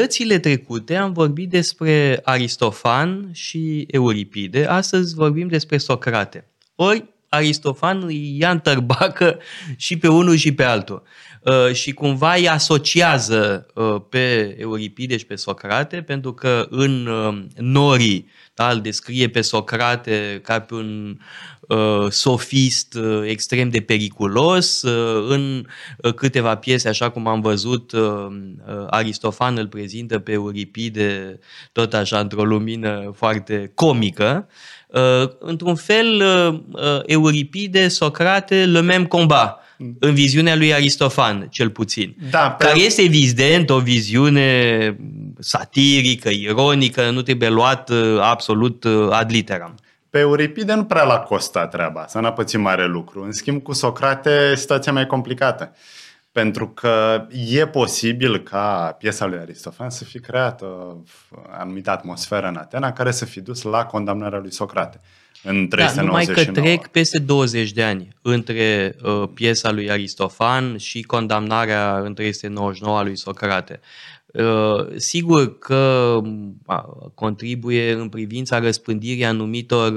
dățile trecute am vorbit despre Aristofan și Euripide, astăzi vorbim despre Socrate. Ori Aristofan îi ia în tărbacă și pe unul și pe altul. Uh, și cumva îi asociază uh, pe Euripide și pe Socrate, pentru că în uh, Norii da, îl descrie pe Socrate ca pe un uh, sofist uh, extrem de periculos. Uh, în uh, câteva piese, așa cum am văzut, uh, uh, Aristofan îl prezintă pe Euripide tot așa într-o lumină foarte comică. Uh, într-un fel, uh, uh, Euripide, Socrate, le même combat în viziunea lui Aristofan, cel puțin. Da, pe... Care este evident o viziune satirică, ironică, nu trebuie luat uh, absolut uh, ad literam. Pe Euripide nu prea l-a costat treaba să n-a pățit mare lucru. În schimb, cu Socrate, situația mai complicată. Pentru că e posibil ca piesa lui Aristofan să fi creat o anumită atmosferă în Atena care să fi dus la condamnarea lui Socrate în 399. Da, numai că trec peste 20 de ani între uh, piesa lui Aristofan și condamnarea în 399 a lui Socrate. Uh, sigur că uh, contribuie în privința răspândirii anumitor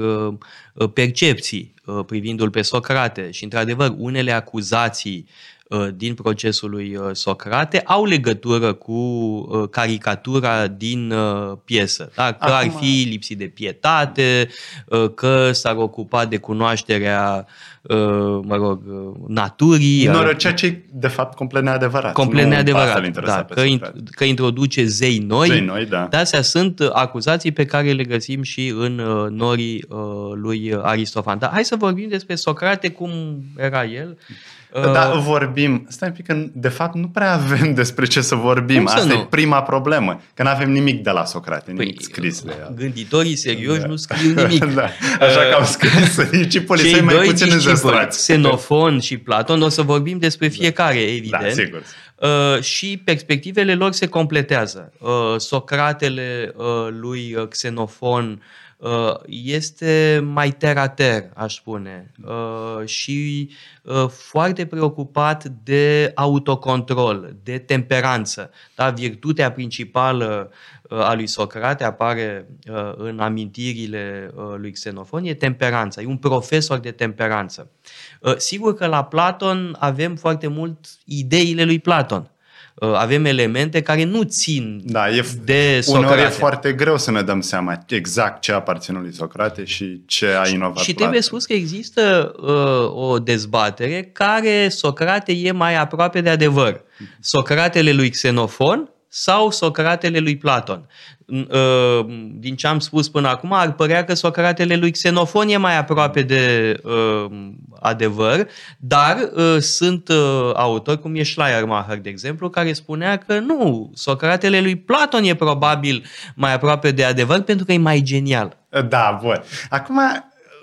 uh, percepții uh, privindu-l pe Socrate și, într-adevăr, unele acuzații Uh, din procesul lui uh, Socrate au legătură cu uh, caricatura din piesă. Da? Că Acum... ar fi lipsit de pietate, că s-ar ocupa de cunoașterea mă rog, naturii. Nu, ceea ce de fapt complet neadevărat. Complet neadevărat, da, că, că introduce zei noi. Zei noi, da. De astea sunt acuzații pe care le găsim și în norii lui Aristofan. Dar hai să vorbim despre Socrate, cum era el. Da, uh, vorbim. Stai un pic, că de fapt nu prea avem despre ce să vorbim. Asta nu? e prima problemă. Că nu avem nimic de la Socrate, nimic păi, scris de el. Gânditorii serioși da. nu scriu nimic. da. Așa că am scris discipolii săi mai puțin înzestrați. Xenofon și Platon, o să vorbim despre da. fiecare, da. evident. Da, sigur. Uh, și perspectivele lor se completează. Uh, Socratele uh, lui Xenofon Uh, este mai terater, aș spune, uh, și uh, foarte preocupat de autocontrol, de temperanță. Da? Virtutea principală a lui Socrate apare în amintirile lui Xenofon, e temperanța, e un profesor de temperanță. Sigur că la Platon avem foarte mult ideile lui Platon. Uh, avem elemente care nu țin da, e, de Socrate. Uneori e foarte greu să ne dăm seama exact ce aparține lui Socrate și ce a inovat Și, și trebuie spus că există uh, o dezbatere care Socrate e mai aproape de adevăr. Socratele lui Xenofon sau Socratele lui Platon. Uh, din ce am spus până acum, ar părea că Socratele lui Xenofon e mai aproape de uh, adevăr, dar uh, sunt uh, autori, cum e Schleiermacher, de exemplu, care spunea că nu, Socratele lui Platon e probabil mai aproape de adevăr pentru că e mai genial. Da, bun. Acum,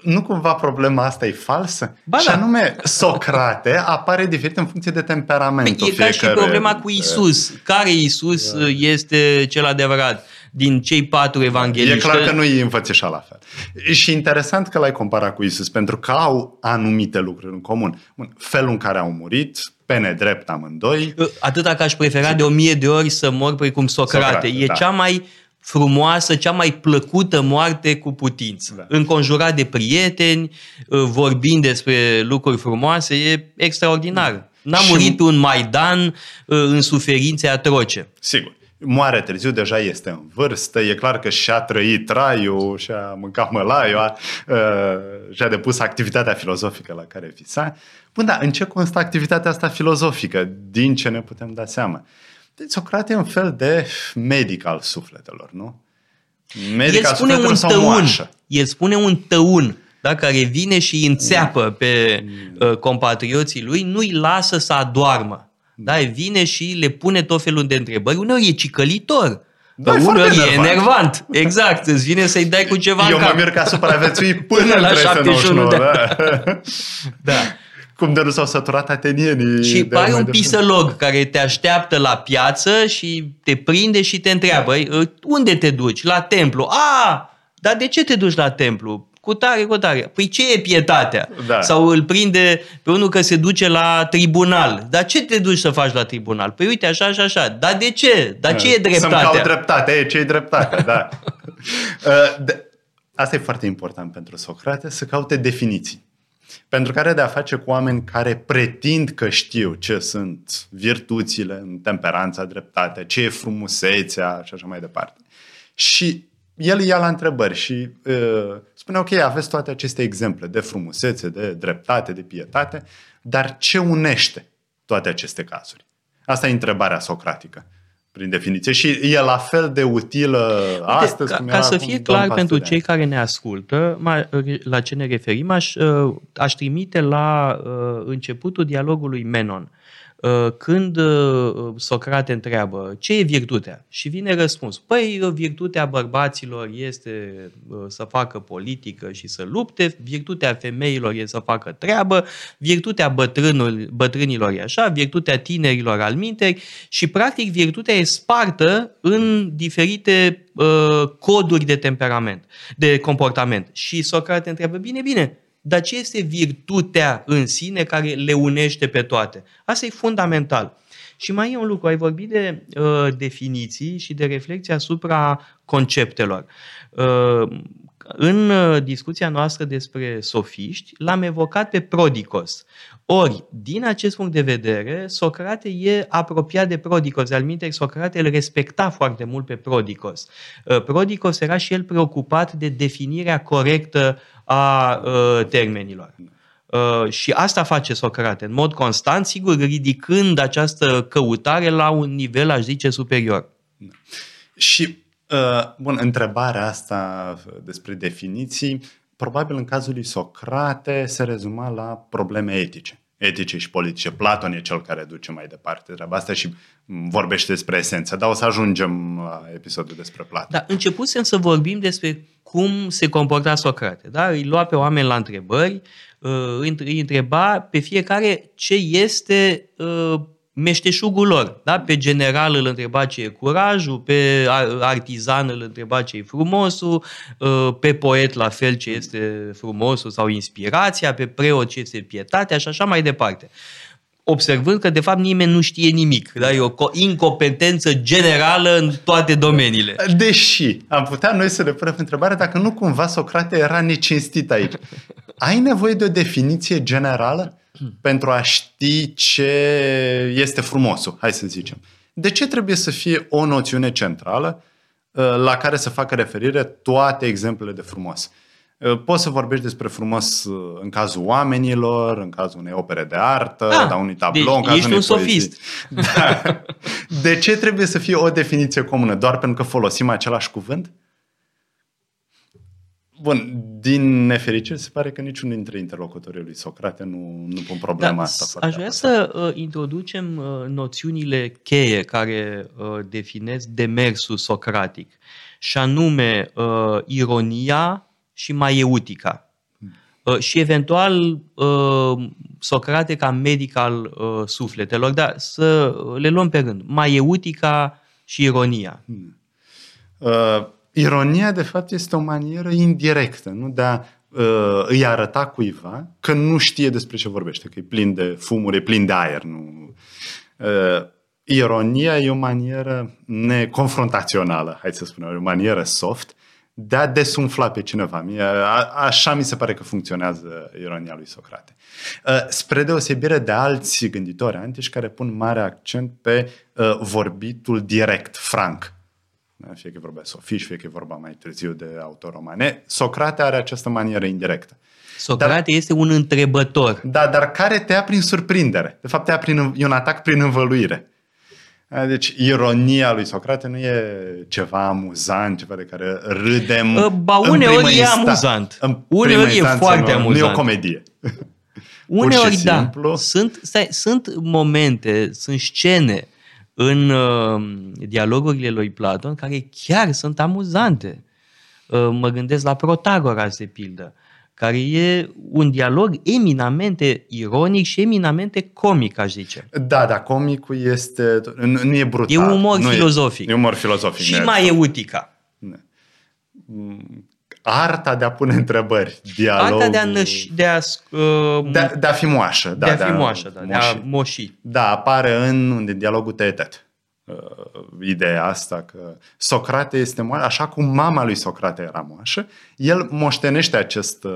nu cumva problema asta e falsă? Ba și da. anume, Socrate apare diferit în funcție de temperament. Păi, e ca și problema cu Isus. Care Isus da. este cel adevărat? din cei patru evangeliști. E clar că nu îi înfățișa la fel. Și interesant că l-ai comparat cu Isus, pentru că au anumite lucruri în comun. Felul în care au murit, pe nedrept amândoi. Atâta că aș prefera de o mie de ori să mor precum Socrate. Socrate e da. cea mai frumoasă, cea mai plăcută moarte cu putință. Da. Înconjurat de prieteni, vorbind despre lucruri frumoase, e extraordinar. N-a și... murit un Maidan în suferințe atroce. Sigur moare târziu, deja este în vârstă, e clar că și-a trăit traiul, și-a mâncat mălaiul, a, uh, și-a depus activitatea filozofică la care visa. Bun, da, în ce constă activitatea asta filozofică? Din ce ne putem da seama? Deci Socrate e un fel de medic al sufletelor, nu? Medic el spune un tăun, el spune un tăun da, care vine și înțeapă pe uh, compatrioții lui, nu-i lasă să adoarmă. Da, vine și le pune tot felul de întrebări. Uneori e cicălitor. Da, uneori e enervant. Exact, îți vine să-i dai cu ceva Eu în mă mir ca supraviețui până la 71 de da. da. Cum de nu s-au săturat atenienii. Și pare un pisălog care te așteaptă la piață și te prinde și te întreabă, unde te duci? La templu. A, dar de ce te duci la templu? cu tare, cu tare. Păi ce e pietatea? Da. Sau îl prinde pe unul că se duce la tribunal. Dar ce te duci să faci la tribunal? Păi uite, așa și așa. Dar de ce? Dar ce e Să-mi dreptatea? caut dreptate. E, ce e dreptate, da. Uh, de- Asta e foarte important pentru Socrate, să caute definiții. Pentru că are de a face cu oameni care pretind că știu ce sunt virtuțile, temperanța, dreptatea, ce e frumusețea și așa mai departe. Și el ia la întrebări și uh, spune, ok, aveți toate aceste exemple de frumusețe, de dreptate, de pietate, dar ce unește toate aceste cazuri? Asta e întrebarea socratică, prin definiție. Și e la fel de utilă astăzi ca, cum ca era să acum fie doar clar 400 pentru de cei ani. care ne ascultă ma- la ce ne referim, aș, uh, aș trimite la uh, începutul dialogului Menon. Uh, Când uh, Socrate întreabă ce e virtutea? Și vine răspuns. Păi, uh, virtutea bărbaților este uh, să facă politică și să lupte, virtutea femeilor e să facă treabă, virtutea bătrânul, bătrânilor e așa, virtutea tinerilor al minteri și, practic, virtutea e spartă în diferite uh, coduri de temperament, de comportament. Și Socrate întreabă, bine, bine, dar ce este virtutea în sine care le unește pe toate? Asta e fundamental. Și mai e un lucru, ai vorbit de uh, definiții și de reflexie asupra conceptelor. Uh, în uh, discuția noastră despre sofiști, l-am evocat pe Prodicos. Ori, din acest punct de vedere, Socrate e apropiat de Prodicos. Al minte, Socrate îl respecta foarte mult pe Prodicos. Uh, Prodicos era și el preocupat de definirea corectă a uh, termenilor. Uh, și asta face Socrate, în mod constant, sigur, ridicând această căutare la un nivel, aș zice, superior. Și, uh, bun, întrebarea asta despre definiții, probabil în cazul lui Socrate se rezuma la probleme etice. Etice și politice. Platon e cel care duce mai departe treaba asta și vorbește despre esență. Dar o să ajungem la episodul despre Platon. Dar începusem să vorbim despre cum se comporta Socrate. Da? Îi lua pe oameni la întrebări, uh, îi întreba pe fiecare ce este uh, meșteșugul lor. Da? Pe general îl întreba ce e curajul, pe artizan îl întreba ce e frumosul, uh, pe poet la fel ce este frumosul sau inspirația, pe preot ce este pietatea și așa mai departe observând că de fapt nimeni nu știe nimic. Da? E o incompetență generală în toate domeniile. Deși am putea noi să le punem întrebarea dacă nu cumva Socrate era necinstit aici. Ai nevoie de o definiție generală pentru a ști ce este frumosul, hai să zicem. De ce trebuie să fie o noțiune centrală la care să facă referire toate exemplele de frumos? Poți să vorbești despre frumos în cazul oamenilor, în cazul unei opere de artă, Ah, da, unui tablou, deci în cazul ești unei un sofist. Da. De ce trebuie să fie o definiție comună? Doar pentru că folosim același cuvânt? Bun, din nefericire se pare că niciunul dintre interlocutorii lui Socrate nu, nu pun problema da, asta. Aș vrea să uh, introducem uh, noțiunile cheie care uh, definesc demersul socratic, și anume uh, ironia și maieutica. Uh, și eventual uh, Socrate ca medic al uh, sufletelor, dar să le luăm pe rând. Maieutica și ironia. Hmm. Uh, ironia, de fapt, este o manieră indirectă, nu de a uh, îi arăta cuiva că nu știe despre ce vorbește, că e plin de fumuri, e plin de aer. Nu. Uh, ironia e o manieră neconfrontațională, hai să spunem, o manieră soft, de a desumfla pe cineva. Mie, a, așa mi se pare că funcționează ironia lui Socrate. Uh, spre deosebire de alți gânditori antici care pun mare accent pe uh, vorbitul direct, franc. Da? Fie că e vorba de sofiști, fie că e vorba mai târziu de autor romane. Socrate are această manieră indirectă. Socrate dar, este un întrebător. Da, dar care te ia prin surprindere. De fapt, te ia prin, e un atac prin învăluire. Deci, ironia lui Socrate nu e ceva amuzant, ceva de care râdem. Ba, uneori e amuzant. Uneori e foarte nu, amuzant. Nu e o comedie. Uneori, da. Sunt, stai, sunt momente, sunt scene în uh, dialogurile lui Platon care chiar sunt amuzante. Uh, mă gândesc la Protagoras, de pildă, care e un dialog eminamente ironic și eminamente comic, aș zice. Da, da, comicul este, nu, nu e brutal. E umor nu filozofic. E, e umor filozofic. Și mai e utica. Arta de a pune întrebări, dialogul... Arta de a, năși, de a, uh, de, a, de a fi moașă. Da, de a fi moașă, da, de a moși. Da, apare în, în dialogul tetet. Uh, ideea asta că Socrate este moașă, așa cum mama lui Socrate era moașă, el moștenește acest uh,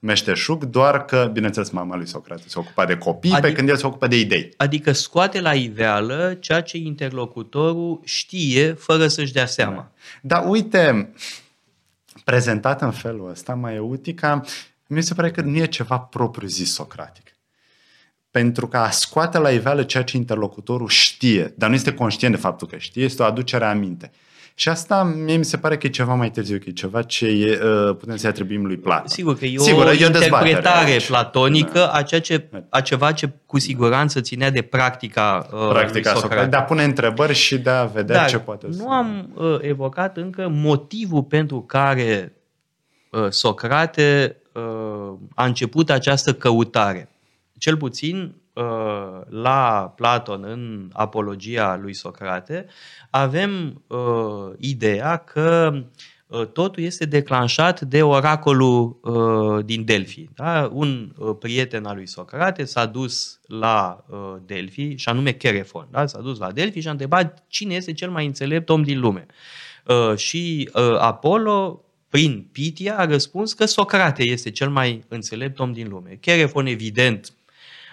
meșteșug, doar că, bineînțeles, mama lui Socrate se ocupa de copii, adică, pe când el se ocupă de idei. Adică scoate la iveală ceea ce interlocutorul știe fără să-și dea seama. Da, da uite, prezentat în felul ăsta, mai eutica, mi se pare că nu e ceva propriu-zis socratic. Pentru că a scoate la iveală ceea ce interlocutorul știe, dar nu este conștient de faptul că știe, este o aducere a minte. Și asta mie mi se pare că e ceva mai târziu, că e ceva ce e, uh, putem să-i atribuim lui Platon. Sigur că e o Sigur, interpretare platonică da. a, ceea ce, a ceva ce cu siguranță ținea de practica uh, Practica Socrate. De a pune întrebări și de a vedea Dar ce poate nu să... Nu am uh, evocat încă motivul pentru care uh, Socrate uh, a început această căutare. Cel puțin Uh, la Platon în apologia lui Socrate, avem uh, ideea că uh, totul este declanșat de oracolul uh, din Delphi. Da? Un uh, prieten al lui Socrate s-a dus la uh, Delphi, și anume Cherefon. Da? S-a dus la Delphi și a întrebat cine este cel mai înțelept om din lume. Uh, și uh, Apollo prin Pitia a răspuns că Socrate este cel mai înțelept om din lume. Cherefon, evident,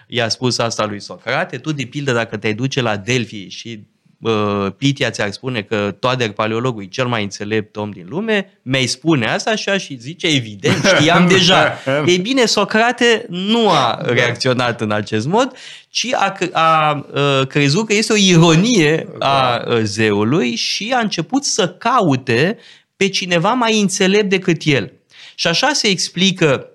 i-a spus asta lui Socrate, tu de pildă dacă te duce la Delphi și uh, Pitia ți-ar spune că Toader Paleologul e cel mai înțelept om din lume, mi-ai spune asta așa și zice, evident, știam deja. Ei bine, Socrate nu a reacționat în acest mod, ci a, a, a uh, crezut că este o ironie a uh, zeului și a început să caute pe cineva mai înțelept decât el. Și așa se explică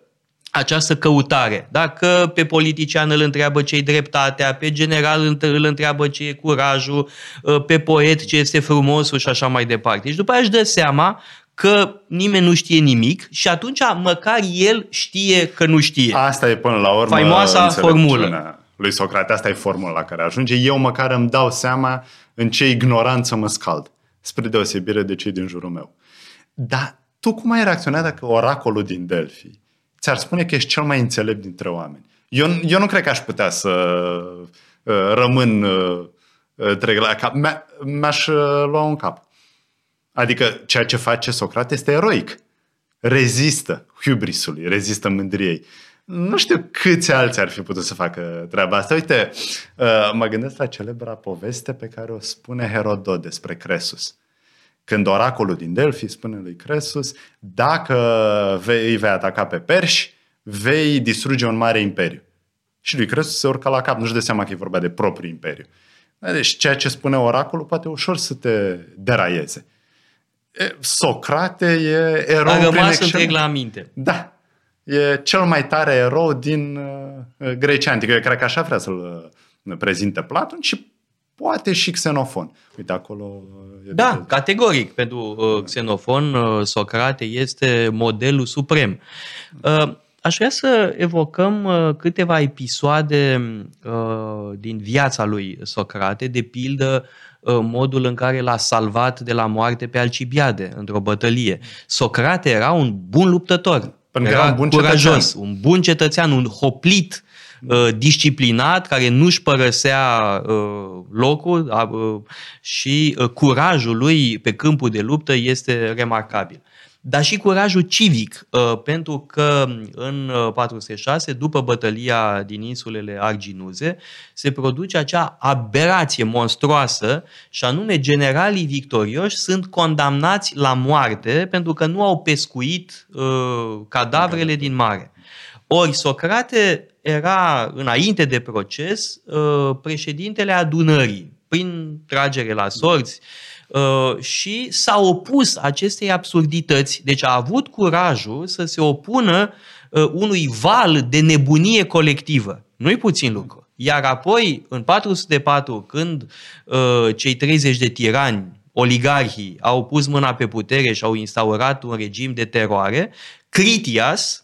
această căutare. Dacă pe politician îl întreabă ce e dreptatea, pe general îl întreabă ce e curajul, ă, pe poet ce este frumosul și așa mai departe. Și după aia își dă seama că nimeni nu știe nimic și atunci măcar el știe că nu știe. Asta e până la urmă Faimoasa formulă. Lui Socrate, asta e formula la care ajunge. Eu măcar îmi dau seama în ce ignoranță mă scald, spre deosebire de cei din jurul meu. Dar tu cum ai reacționat dacă oracolul din Delphi ți-ar spune că ești cel mai înțelept dintre oameni. Eu, eu nu cred că aș putea să uh, rămân uh, uh trec la cap. Mi-aș uh, lua un cap. Adică ceea ce face Socrate este eroic. Rezistă hubrisului, rezistă mândriei. Nu știu câți alții ar fi putut să facă treaba asta. Uite, uh, mă gândesc la celebra poveste pe care o spune Herodot despre Cresus. Când oracolul din Delphi spune lui Cresus, dacă vei, îi vei ataca pe perși, vei distruge un mare imperiu. Și lui Cresus se urcă la cap, nu-și dă seama că e vorba de propriu imperiu. Deci ceea ce spune oracolul poate ușor să te deraieze. Socrate e erou A rămas întreg la minte. Da. E cel mai tare erou din uh, Grecia Antică. Eu cred că așa vrea să-l uh, prezinte Platon și poate și Xenofon. Uite, acolo... E da, de... categoric. Pentru uh, Xenofon, uh, Socrate este modelul suprem. Uh, aș vrea să evocăm uh, câteva episoade uh, din viața lui Socrate, de pildă uh, modul în care l-a salvat de la moarte pe Alcibiade într-o bătălie. Socrate era un bun luptător. Pentru era, era un bun curajos, cetățean. un bun cetățean, un hoplit Uh, disciplinat, care nu-și părăsea uh, locul uh, și curajul lui pe câmpul de luptă este remarcabil dar și curajul civic, pentru că în 406, după bătălia din insulele Arginuze, se produce acea aberație monstruoasă și anume generalii victorioși sunt condamnați la moarte pentru că nu au pescuit cadavrele din mare. Ori Socrate era, înainte de proces, uh, președintele adunării, prin tragere la sorți, uh, și s-a opus acestei absurdități. Deci a avut curajul să se opună uh, unui val de nebunie colectivă. Nu-i puțin lucru. Iar apoi, în 404, când cei 30 de tirani, oligarhii, au pus mâna pe putere și au instaurat un regim de teroare, Critias,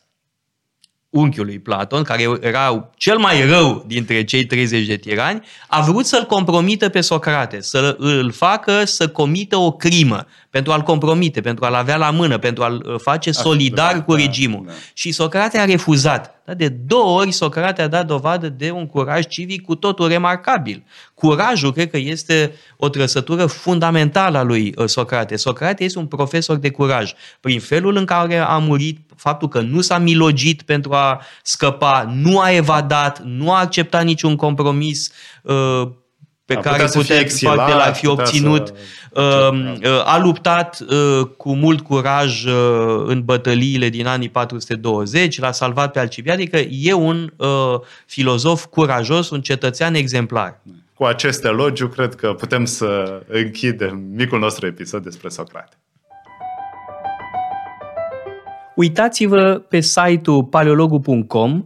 unchiului Platon, care era cel mai rău dintre cei 30 de tirani, a vrut să-l compromită pe Socrate, să îl facă să comită o crimă, pentru a-l compromite, pentru a-l avea la mână, pentru a-l uh, face solidar da, cu regimul. Da, da. Și Socrate a refuzat. Da? De două ori Socrate a dat dovadă de un curaj civic cu totul remarcabil. Curajul, cred că este o trăsătură fundamentală a lui uh, Socrate. Socrate este un profesor de curaj. Prin felul în care a murit, faptul că nu s-a milogit pentru a scăpa, nu a evadat, nu a acceptat niciun compromis uh, pe a care putea exilat, de la fi obținut. Să... Uh, uh, a luptat uh, cu mult curaj în bătăliile din anii 420, l-a salvat pe Alcibiade, adică e un filozof curajos, un cetățean exemplar. Cu aceste elogiu, cred că putem să închidem micul nostru episod despre Socrate. Uitați-vă pe site-ul paleologu.com,